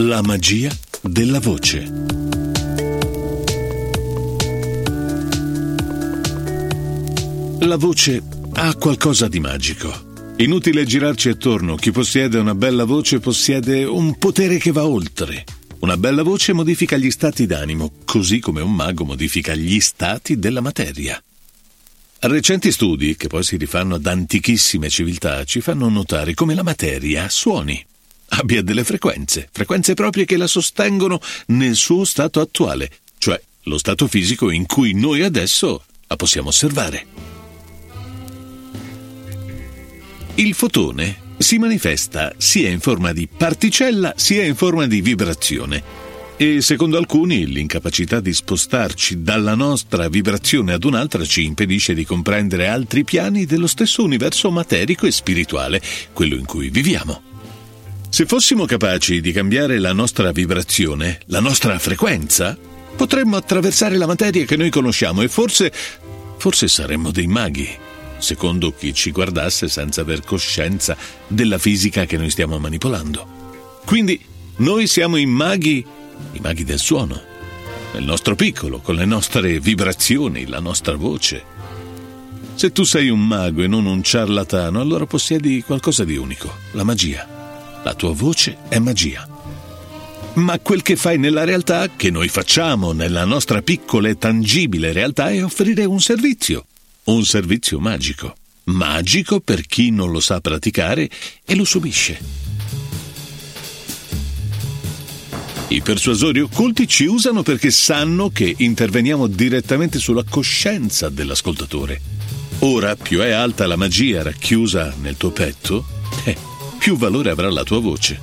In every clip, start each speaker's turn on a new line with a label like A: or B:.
A: La magia della voce. La voce ha qualcosa di magico. Inutile girarci attorno, chi possiede una bella voce possiede un potere che va oltre. Una bella voce modifica gli stati d'animo, così come un mago modifica gli stati della materia. Recenti studi, che poi si rifanno ad antichissime civiltà, ci fanno notare come la materia suoni, abbia delle frequenze, frequenze proprie che la sostengono nel suo stato attuale, cioè lo stato fisico in cui noi adesso la possiamo osservare. Il fotone si manifesta sia in forma di particella sia in forma di vibrazione e secondo alcuni l'incapacità di spostarci dalla nostra vibrazione ad un'altra ci impedisce di comprendere altri piani dello stesso universo materico e spirituale, quello in cui viviamo. Se fossimo capaci di cambiare la nostra vibrazione, la nostra frequenza, potremmo attraversare la materia che noi conosciamo e forse, forse saremmo dei maghi secondo chi ci guardasse senza aver coscienza della fisica che noi stiamo manipolando. Quindi noi siamo i maghi, i maghi del suono, nel nostro piccolo, con le nostre vibrazioni, la nostra voce. Se tu sei un mago e non un ciarlatano, allora possiedi qualcosa di unico, la magia. La tua voce è magia. Ma quel che fai nella realtà, che noi facciamo nella nostra piccola e tangibile realtà, è offrire un servizio un servizio magico. Magico per chi non lo sa praticare e lo subisce. I persuasori occulti ci usano perché sanno che interveniamo direttamente sulla coscienza dell'ascoltatore. Ora, più è alta la magia racchiusa nel tuo petto, eh, più valore avrà la tua voce.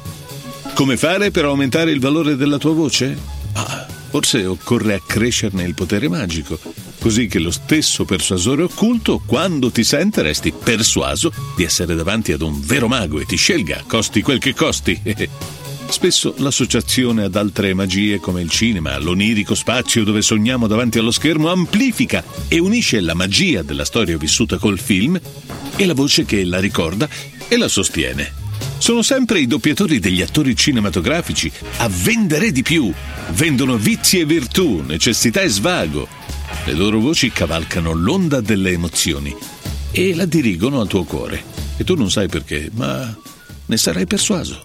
A: Come fare per aumentare il valore della tua voce? Ah, forse occorre accrescerne il potere magico così che lo stesso persuasore occulto, quando ti sente, resti persuaso di essere davanti ad un vero mago e ti scelga, costi quel che costi. Spesso l'associazione ad altre magie come il cinema, l'onirico spazio dove sogniamo davanti allo schermo amplifica e unisce la magia della storia vissuta col film e la voce che la ricorda e la sostiene. Sono sempre i doppiatori degli attori cinematografici a vendere di più. Vendono vizi e virtù, necessità e svago le loro voci cavalcano l'onda delle emozioni e la dirigono al tuo cuore. E tu non sai perché, ma ne sarai persuaso.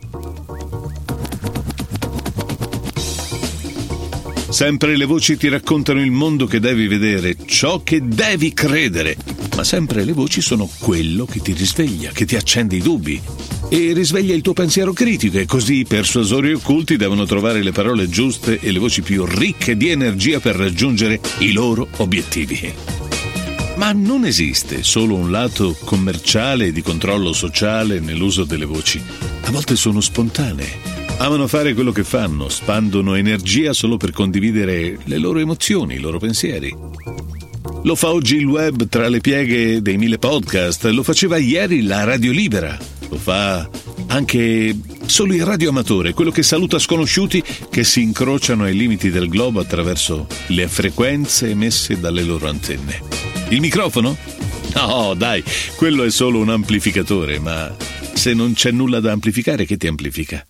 A: Sempre le voci ti raccontano il mondo che devi vedere, ciò che devi credere, ma sempre le voci sono quello che ti risveglia, che ti accende i dubbi, e risveglia il tuo pensiero critico e così i persuasori occulti devono trovare le parole giuste e le voci più ricche di energia per raggiungere i loro obiettivi. Ma non esiste solo un lato commerciale e di controllo sociale nell'uso delle voci. A volte sono spontanee. Amano fare quello che fanno, spandono energia solo per condividere le loro emozioni, i loro pensieri. Lo fa oggi il web tra le pieghe dei mille podcast, lo faceva ieri la Radio Libera lo fa anche solo il radioamatore, quello che saluta sconosciuti che si incrociano ai limiti del globo attraverso le frequenze emesse dalle loro antenne. Il microfono? No, dai, quello è solo un amplificatore, ma se non c'è nulla da amplificare, che ti amplifica?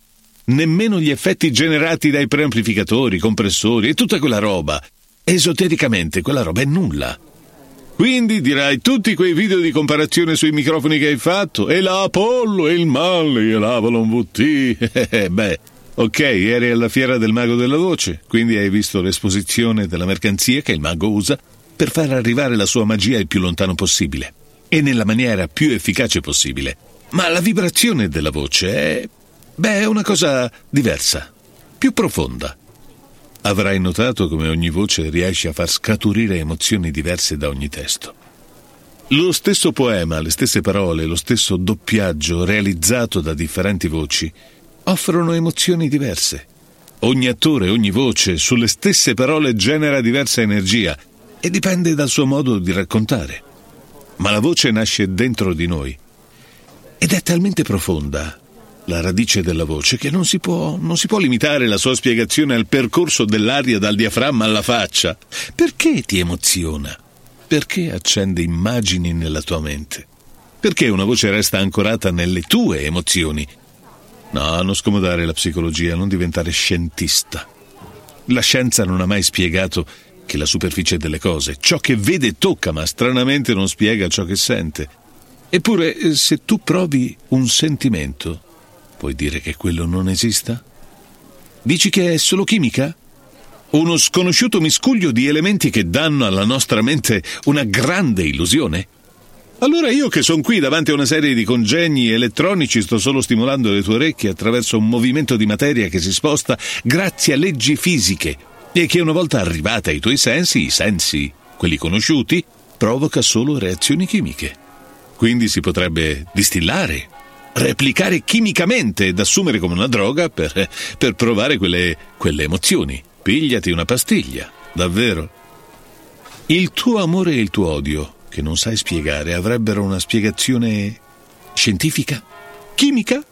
A: Nemmeno gli effetti generati dai preamplificatori, compressori e tutta quella roba. Esotericamente, quella roba è nulla. Quindi dirai tutti quei video di comparazione sui microfoni che hai fatto, e la Apollo, e il Malley, e l'Avalon VT. Beh, ok, eri alla fiera del mago della voce, quindi hai visto l'esposizione della mercanzia che il mago usa per far arrivare la sua magia il più lontano possibile e nella maniera più efficace possibile. Ma la vibrazione della voce è... beh, è una cosa diversa, più profonda. Avrai notato come ogni voce riesce a far scaturire emozioni diverse da ogni testo. Lo stesso poema, le stesse parole, lo stesso doppiaggio realizzato da differenti voci offrono emozioni diverse. Ogni attore, ogni voce, sulle stesse parole genera diversa energia e dipende dal suo modo di raccontare. Ma la voce nasce dentro di noi ed è talmente profonda la radice della voce, che non si, può, non si può limitare la sua spiegazione al percorso dell'aria dal diaframma alla faccia. Perché ti emoziona? Perché accende immagini nella tua mente? Perché una voce resta ancorata nelle tue emozioni? No, non scomodare la psicologia, non diventare scientista. La scienza non ha mai spiegato che la superficie delle cose, ciò che vede tocca, ma stranamente non spiega ciò che sente. Eppure, eh, se tu provi un sentimento, puoi dire che quello non esista? Dici che è solo chimica? Uno sconosciuto miscuglio di elementi che danno alla nostra mente una grande illusione? Allora io che sono qui davanti a una serie di congegni elettronici sto solo stimolando le tue orecchie attraverso un movimento di materia che si sposta grazie a leggi fisiche e che una volta arrivata ai tuoi sensi, i sensi, quelli conosciuti, provoca solo reazioni chimiche. Quindi si potrebbe distillare, replicare chimicamente ed assumere come una droga per, per provare quelle, quelle emozioni. Pigliati una pastiglia, davvero. Il tuo amore e il tuo odio che non sai spiegare avrebbero una spiegazione scientifica? Chimica?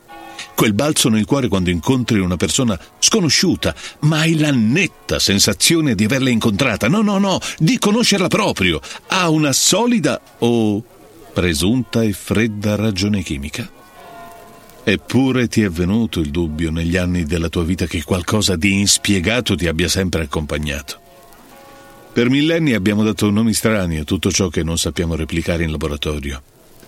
A: Quel balzo nel cuore quando incontri una persona sconosciuta, ma hai la netta sensazione di averla incontrata. No, no, no, di conoscerla proprio. Ha una solida o presunta e fredda ragione chimica. Eppure ti è venuto il dubbio negli anni della tua vita che qualcosa di inspiegato ti abbia sempre accompagnato. Per millenni abbiamo dato nomi strani a tutto ciò che non sappiamo replicare in laboratorio.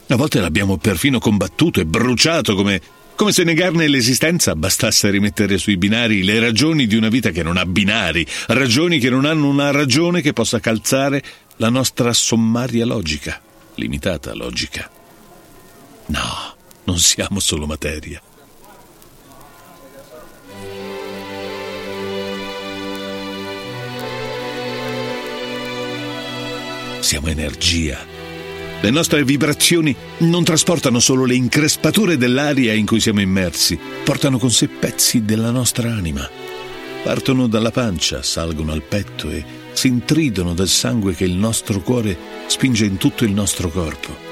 A: A volte l'abbiamo perfino combattuto e bruciato come, come se negarne l'esistenza bastasse rimettere sui binari le ragioni di una vita che non ha binari, ragioni che non hanno una ragione che possa calzare la nostra sommaria logica, limitata logica. No, non siamo solo materia. Siamo energia. Le nostre vibrazioni non trasportano solo le increspature dell'aria in cui siamo immersi, portano con sé pezzi della nostra anima. Partono dalla pancia, salgono al petto e si intridono del sangue che il nostro cuore spinge in tutto il nostro corpo.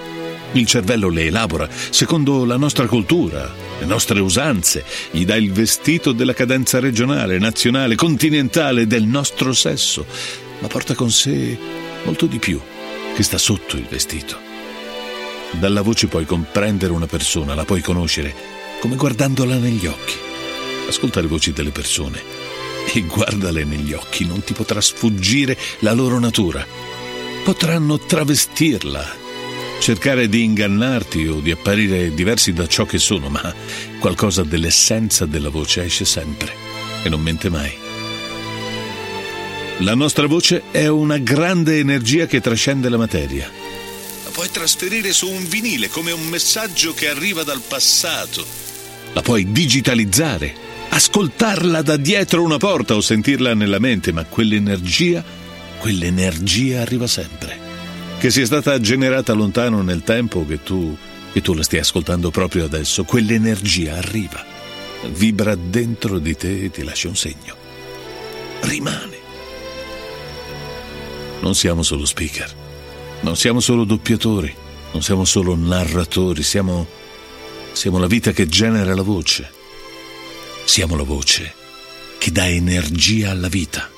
A: Il cervello le elabora secondo la nostra cultura, le nostre usanze, gli dà il vestito della cadenza regionale, nazionale, continentale del nostro sesso, ma porta con sé molto di più che sta sotto il vestito. Dalla voce puoi comprendere una persona, la puoi conoscere come guardandola negli occhi. Ascolta le voci delle persone e guardale negli occhi, non ti potrà sfuggire la loro natura. Potranno travestirla, cercare di ingannarti o di apparire diversi da ciò che sono, ma qualcosa dell'essenza della voce esce sempre e non mente mai. La nostra voce è una grande energia che trascende la materia. La puoi trasferire su un vinile come un messaggio che arriva dal passato. La puoi digitalizzare, ascoltarla da dietro una porta o sentirla nella mente, ma quell'energia, quell'energia arriva sempre. Che sia stata generata lontano nel tempo che tu, che tu la stia ascoltando proprio adesso, quell'energia arriva, vibra dentro di te e ti lascia un segno. Rimane non siamo solo speaker, non siamo solo doppiatori, non siamo solo narratori, siamo, siamo la vita che genera la voce. Siamo la voce che dà energia alla vita.